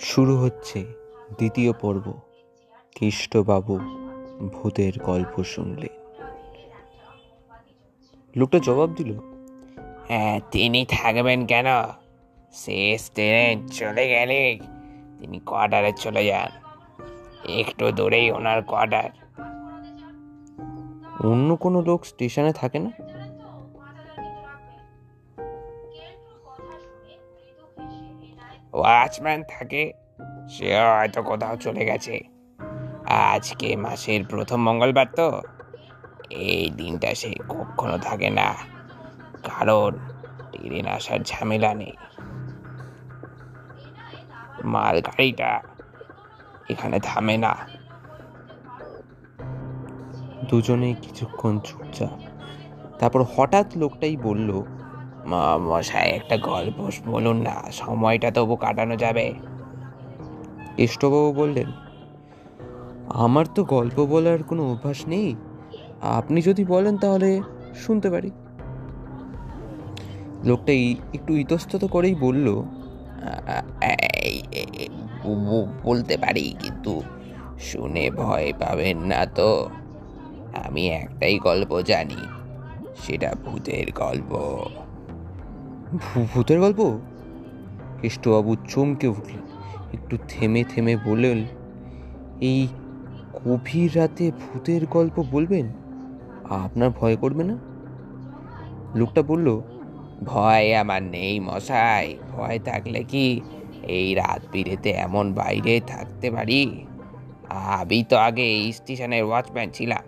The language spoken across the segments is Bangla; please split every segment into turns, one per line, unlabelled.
শুরু হচ্ছে দ্বিতীয় পর্ব। কেষ্টবাবু ভূতের গল্প শুনলে লোকটা জবাব দিল
হ্যাঁ তিনি থাকবেন কেন? শেষ ট্রেন চলে গেলে তিনি কোয়ার্টারে চলে যান। একটু দূরেই ওনার কোয়ার্টার।
অন্য কোনো লোক স্টেশনে থাকে না?
ওয়াচম্যান থাকে সে হয়তো কোথাও চলে গেছে। আজকে মাসের প্রথম মঙ্গলবার তো। এই দিনটা সে কখনো থাকে না, কারণ ট্রেন আসার ঝামেলা নেই। মালগাড়িটা এখানে থামে না।
দুজনেই কিছুক্ষণ চুপচাপ। তারপর হঠাৎ লোকটাই বলল
মশাই একটা গল্প বলুন না সময়টা তবু কাটানো যাবে।
কেষ্টবাবু বললেন আমার তো গল্প বলার কোনো অভ্যাস নেই। আপনি যদি বলেন তাহলে শুনতে পারি। লোকটা একটু ইতস্তত করেই বলল
বলতে পারি কিন্তু শুনে ভয় পাবেন না তো। আমি একটাই গল্প জানি সেটা ভূতের গল্প।
ভূতের গল্প? কেষ্টবাবু চমকে উঠলেন। একটু থেমে থেমে বললেন, এই গভীর রাতে ভূতের গল্প বলবেন? আপনার ভয় করবে না? লোকটা বলল,
ভয় আমার নেই মশাই, ভয় থাকলে কি এই রাত বিরেতে এমন বাইরে থাকতে পারি? আমি তো আগে এই স্টেশনের ওয়াচম্যান ছিলাম,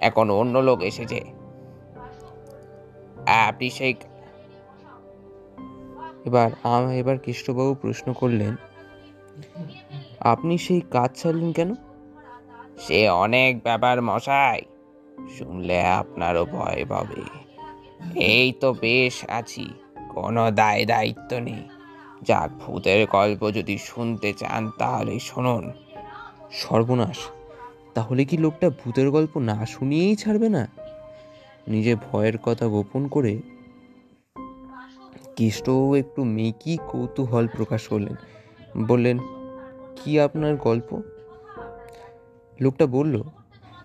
এখন অন্য লোক এসেছে। আপনি সেই
এবার আম- এবার কৃষ্ণবাবু প্রশ্ন করলেন আপনি সেই কাজ ছাড়লেন কেন?
সে অনেক ব্যাপার মশাই শুনলে আপনারও ভয় পাবে। এই তো বেশ আছি কোনো দায় দায়িত্ব নেই। যাক ভূতের গল্প যদি শুনতে চান তাহলে শুনুন।
সর্বনাশ তাহলে কি লোকটা ভূতের গল্প না শুনিয়েই ছাড়বে না? নিজে ভয়ের কথা গোপন করে কেষ্টবাবু একটু মেকি কৌতূহল প্রকাশ করলেন। বললেন, কি আপনার গল্প? লোকটা বলল,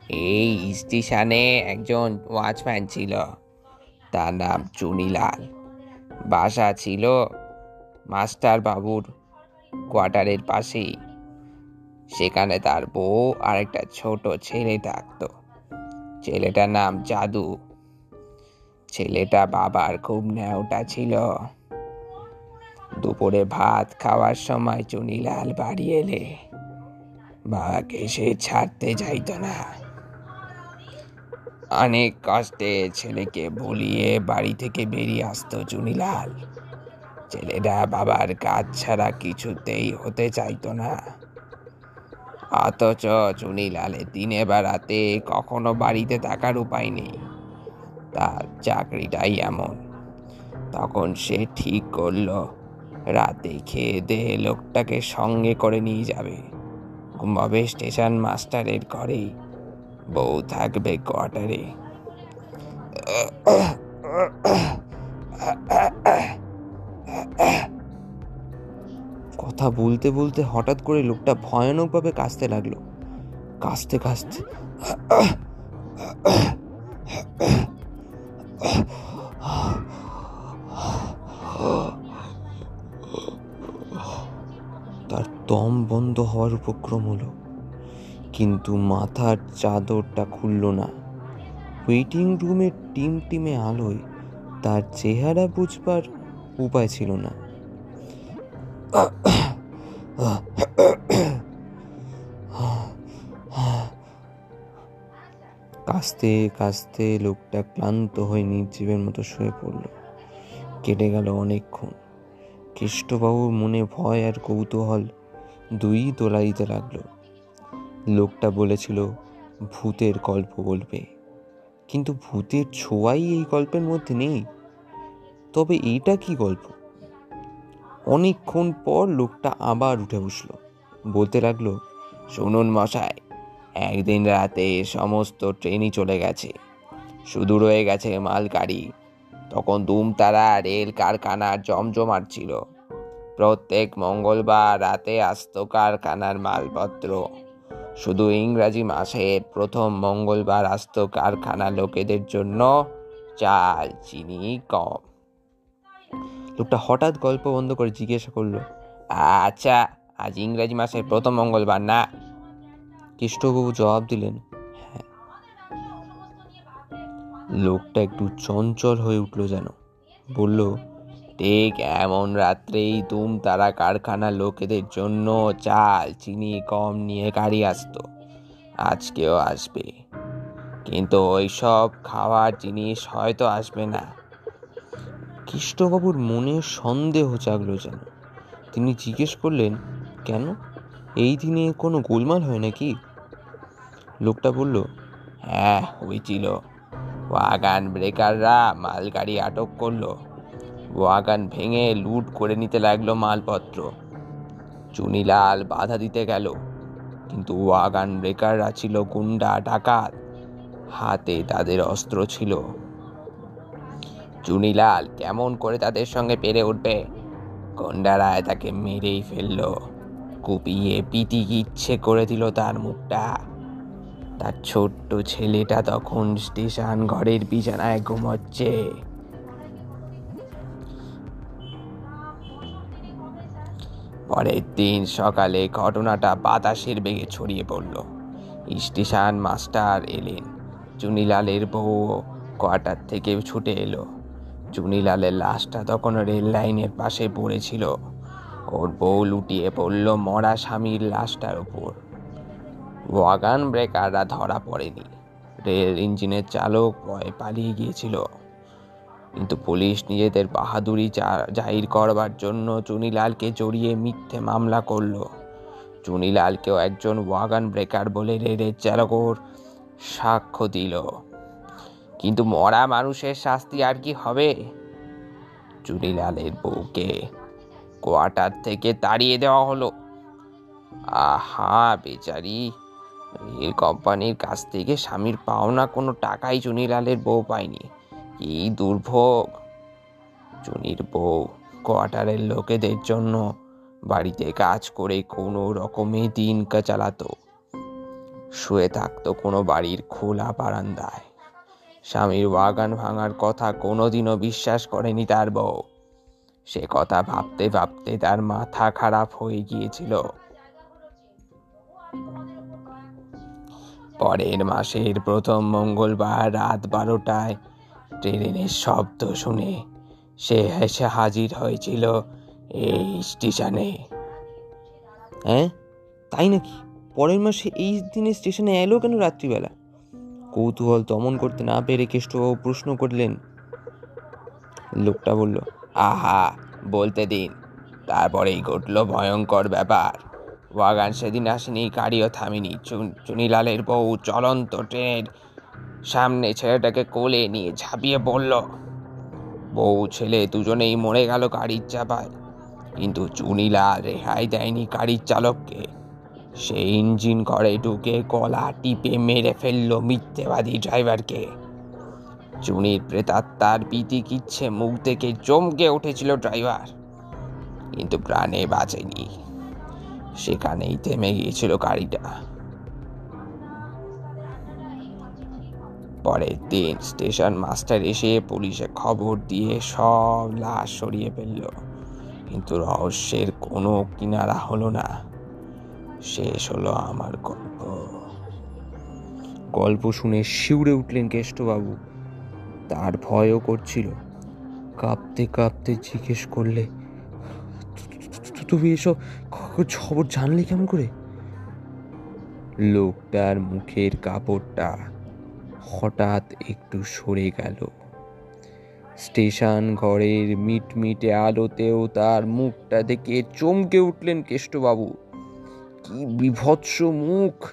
এই স্টেশনে একজন ওয়াচম্যান ছিল। তার নাম চুনিলাল। বাসা ছিল মাস্টার বাবুর কোয়ার্টারের পাশেই। সেখানে তার বউ আর একটা ছোট ছেলে থাকতো। ছেলেটার নাম জাদু। ছেলেটা বাবার খুব ন্যাওটা ছিল। দুপুরে ভাত খাওয়ার সময় চুনিলাল বাড়ি এলে। বাবাকে সে ছাড়তে চাইতো না। অনেক কষ্টে ছেলেকে বলিয়ে বাড়ি থেকে বেরিয়ে আসতো চুনিলাল। ছেলেটা বাবার কাজ ছাড়া কিছুতেই হতে চাইতো না। অথচ চুনিলালে দিনে বেড়াতে কখনো বাড়িতে থাকার উপায় নেই। তার চাকরিটাই এমন। তখন সে ঠিক করল, রাতে খেয়ে দেয়ে লোকটাকে সঙ্গে করে নিয়ে যাবে। ঘুমাবে স্টেশন মাস্টারের ঘরেই। বউ থাকবে কোয়ার্টারে।
কথা বলতে বলতে হঠাৎ করে লোকটা ভয়ানকভাবে কাঁচতে লাগল। কাঁচতে কাঁচতে তার দম বন্ধ হওয়ার উপক্রম হলো, কিন্তু মাথার চাদরটা খুলল না। ওয়েটিং রুমের টিম টিমে আলোয় তার চেহারা বুঝবার উপায় ছিল না। কাস্তে কাস্তে লোকটা ক্লান্ত হয়ে নির্জীবের মতো শুয়ে পড়ল। কেটে গেল অনেকক্ষণ। কেষ্টবাবুর মনে ভয় আর কৌতূহল দুই দোলা দিতে লাগল। লোকটা বলেছিল, ভূতের গল্প বলবে। কিন্তু ভূতের ছোঁয়াই এই গল্পের মধ্যে নেই। তবে এইটা কি গল্প? অনেকক্ষণ পর লোকটা আবার উঠে বসল। বলতে লাগল,
শুনুন মশাই একদিন রাতে সমস্ত ট্রেনই চলে গেছে। শুধু রয়ে গেছে মালগাড়ি। তখন দুমতারা রেল কারখানার জমজমাট ছিল। প্রত্যেক মঙ্গলবার রাতে আসত কারখানার মালপত্র। শুধু ইংরাজি মাসের প্রথম মঙ্গলবার আসত কারখানা লোকেদের জন্য চাল, চিনি কম।
লোকটা হঠাৎ গল্প বন্ধ করে জিজ্ঞাসা করল
আচ্ছা আজ ইংরাজি মাসের প্রথম মঙ্গলবার না?
কেষ্টবাবু জবাব দিলেন হ্যাঁ। লোকটা একটু চঞ্চল হয়ে উঠল যেন। বলল,
ঠিক এমন রাত্রেই তুম তারা কারখানা লোকেদের জন্য চাল, চিনি কম নিয়ে গাড়ি আসতো। আজকেও আসবে। কিন্তু ওইসব খাওয়ার জিনিস হয়তো আসবে না।
কৃষ্ণবাবুর মনে সন্দেহ জাগলো যেন। তিনি জিজ্ঞেস করলেন, কেন? এই দিনে কোনো গোলমাল হয় নাকি? লোকটা বলল
হ্যাঁ হয়েছিল। ওয়াগান ব্রেকাররা মালগাড়ি আটক করল। ওয়াগান ভেঙে লুট করে নিতে লাগল মালপত্র। চুনিলাল বাধা দিতে গেল। কিন্তু ওয়াগান ব্রেকাররা ছিল গুন্ডা, ডাকাত। হাতে তাদের অস্ত্র ছিল। চুনিলাল কেমন করে তাদের সঙ্গে পেরে উঠবে? গন্ডারায় তাকে মেরেই ফেলল। কুপিয়ে পিটি ইচ্ছে করে দিল তার মুখটা। তার ছোট্ট ছেলেটা তখন স্টেশন ঘরের বিছানায় ঘুমোচ্ছে। পরের দিন সকালে ঘটনাটা বাতাসের বেগে ছড়িয়ে পড়ল। স্টেশন মাস্টার এলেন। চুনিলালের বউ কোয়ার্টার থেকে ছুটে এলো। চুনিলালের লাশটা তখন রেল লাইনের পাশে পড়েছিল। ওর বউ লুটিয়ে পড়ল মরা স্বামীর লাশটার উপর ওয়াগান ব্রেকাররা ধরা পড়েনি। রেল ইঞ্জিনের চালক ভয়ে পালিয়ে গিয়েছিল। কিন্তু পুলিশ নিজেদের বাহাদুরি জাহির করবার জন্য চুনিলালকে জড়িয়ে মিথ্যে মামলা করল। চুনিলালকেও একজন ওয়াগান ব্রেকার বলে রেলের চালকর সাক্ষ্য দিল। কিন্তু মরা মানুষের শাস্তি আর কি হবে? চুনিলালের বউকে কোয়ার্টার থেকে তাড়িয়ে দেওয়া হলো। আহা, বেচারি। রেল কোম্পানির কাছ থেকে স্বামীর পাওনা কোনো টাকাই চুনিলালের বউ পায়নি। কি দুর্ভোগ। চুনির বউ কোয়ার্টারের লোকেদের জন্য বাড়িতে কাজ করে কোনো রকমে দিন চালাতো শুয়ে থাকতো কোনো বাড়ির খোলা বারান্দায়। স্বামীর বাগান ভাঙার কথা কোনোদিনও বিশ্বাস করেনি তার বউ। সে কথা ভাবতে ভাবতে তার মাথা খারাপ হয়ে গিয়েছিল। পরের মাসের প্রথম মঙ্গলবার রাত বারোটায় ট্রেনের শব্দ শুনে সে এসে হাজির হয়েছিল এই স্টেশনে।
হ্যাঁ? তাই নাকি? পরের মাসে এই দিনে স্টেশনে এলো কেন রাত্রিবেলা? কৌতূহল দমন করতে না পেরে কেষ্টবাবু প্রশ্ন করলেন।
লোকটা বলল আহা, বলতে দিন। তারপরেই ঘটল ভয়ঙ্কর ব্যাপার। ওয়াগান সেদিন আসেনি, গাড়িও থামিনি। চুনিলালের বউ চলন্ত ট্রেনের সামনে ছেলেটাকে কোলে নিয়ে ঝাঁপিয়ে পড়ল। বউ, ছেলে দুজনেই মরে গেল গাড়ির চাপায়। কিন্তু চুনিলাল রেহাই দেয়নি গাড়ির চালককে। সে ইঞ্জিন ঘরে ঢুকে গলা টিপে মেরে ফেলল মিথ্যেবাদী ড্রাইভারকে। চুনির প্রেতাত্মার পিতি কিচ্ছে মুখ থেকে চমকে উঠেছিল ড্রাইভার। কিন্তু প্রাণে বাঁচেনি। সেখানেই থেমে গিয়েছিল গাড়িটা। পরের দিন স্টেশন মাস্টার এসে পুলিশে খবর দিয়ে সব লাশ সরিয়ে ফেলল। কিন্তু রহস্যের কোনো কিনারা হলো না। শেষ হলো আমার গল্প।
গল্প শুনে শিউরে উঠলেন কেষ্টবাবু। তার ভয়ও করছিল। কাঁপতে কাঁপতে জিজ্ঞেস করলে তুমি এসব খবর জানলে কেমন করে? লোকটার মুখের কাপড়টা হঠাৎ একটু সরে গেল। স্টেশন ঘরের মিটমিটে আলোতেও তার মুখটা দেখে চমকে উঠলেন কেষ্টবাবু। কি বিভৎস মুখ!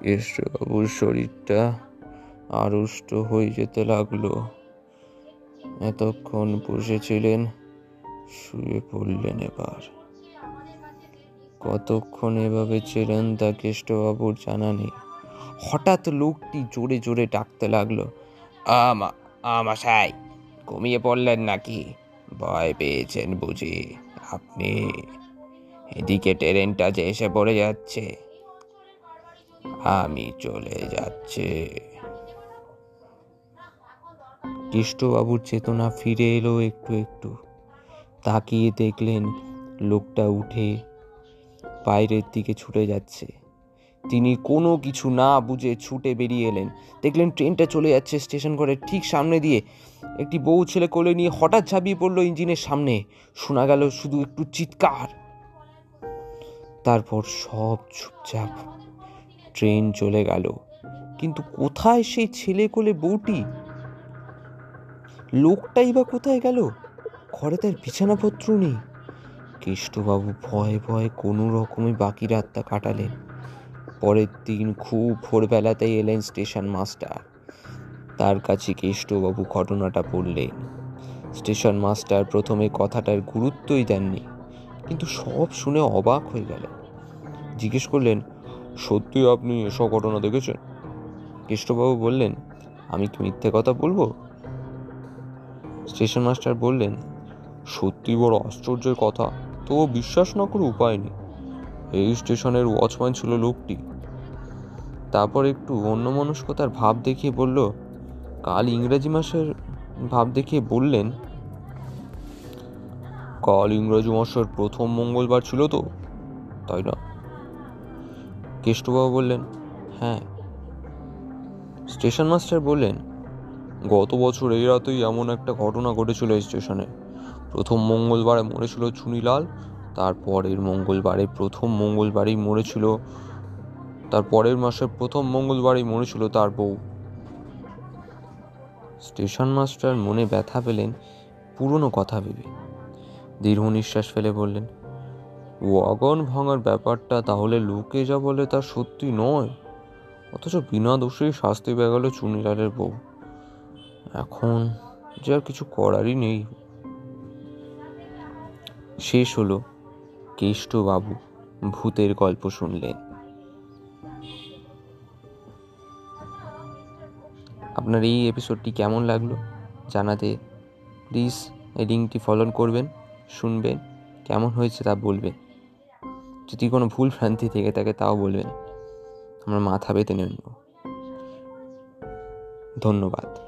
কেষ্টবাবুর শরীরটা আড়ষ্ট হয়ে যেতে লাগল। এতক্ষণ বসেছিলেন শুয়ে পড়লেন এবার। কতক্ষণ এভাবে ছিলেন তা কেষ্টবাবুর জানা নেই। হঠাৎ লোকটি জোরে জোরে ডাকতে লাগল
আমা আমাশাই ঘুমিয়ে পড়লেন নাকি? ভয় পেয়েছেন বুঝি? আপনি এদিকে ট্রেনটা যে এসে পড়ে যাচ্ছে। আমি চলে যাচ্ছে।
কেষ্টবাবুর চেতনা ফিরে এলো একটু একটু। তাকিয়ে দেখলেন লোকটা উঠে বাইরের দিকে ছুটে যাচ্ছে। তিনি কোনো কিছু না বুঝে ছুটে বেরিয়ে এলেন। দেখলেন ট্রেনটা চলে যাচ্ছে স্টেশন ঘরের ঠিক সামনে দিয়ে। একটি বউ ছেলে কোলে নিয়ে হঠাৎ ঝাঁপিয়ে পড়ল ইঞ্জিনের সামনে। শোনা গেল শুধু একটু চিৎকার। তারপর সব চুপচাপ। ট্রেন চলে গেল। কিন্তু কোথায় সেই ছেলে কোলে বউটি? লোকটাই বা কোথায় গেল? ঘরে তার বিছানাপত্র নেই। কেষ্টবাবু ভয়ে ভয়ে কোনো রকমে বাকি রাতটা কাটালেন। পরের দিন খুব ভোরবেলাতেই এলেন স্টেশন মাস্টার। তার কাছে কেষ্টবাবু ঘটনাটা বললেন। স্টেশন মাস্টার প্রথমে কথাটার গুরুত্বই দেননি, কিন্তু সব শুনে অবাক হয়ে গেলেন। জিজ্ঞেস করলেন, সত্যি আপনি এসব ঘটনা দেখেছেন? কেষ্টবাবু বললেন, আমি কি মিথ্যে কথা বলব? স্টেশন মাস্টার বললেন, সত্যি বড় আশ্চর্যের কথা তো বিশ্বাস না করে উপায় নেই। এই স্টেশনের ওয়াচম্যান ছিল লোকটি। তারপর একটু অন্যমনস্কতার ভাব দেখিয়ে বলল, কাল ইংরেজি মাসের ভাব দেখিয়ে বললেন, কাল ইংরেজি মাসের প্রথম মঙ্গলবার ছিল তো, তাই না? কেষ্টবাবু বললেন হ্যাঁ। স্টেশন মাস্টার বললেন গত বছর এই রাতেই এমন একটা ঘটনা ঘটেছিল স্টেশনে। প্রথম মঙ্গলবারে মরেছিল চুনিলাল, তারপরের মঙ্গলবারে প্রথম মঙ্গলবারেই মরেছিল তার পরের মাসের প্রথম মঙ্গলবারেই মরেছিল তার বউ। স্টেশন মাস্টার মনে ব্যথা পেলেন, পুরনো কথা ভেবে। দীর্ঘ নিঃশ্বাস ফেলে বললেন, ওয়াগন ভাঙার ব্যাপারটা তাহলে লোকে যা বলে তা সত্যি নয়। অথচ বিনা দোষেই শাস্তি পেয়ে গেল চুনিলালের বউ। এখন যে আর কিছু করারই নেই। শেষ হলো কেষ্টবাবু ভূতের গল্প শুনলেন। আপনার এই এপিসোডটি কেমন লাগল জানাতে প্লিজ এই লিঙ্কটি ফলো করবেন, শুনবেন, কেমন হয়েছে তা বলবেন। যদি কোনো ভুল ভ্রান্তি থেকে থাকে তাও বলবেন। আমরা মাথা পেতে নেব। ধন্যবাদ।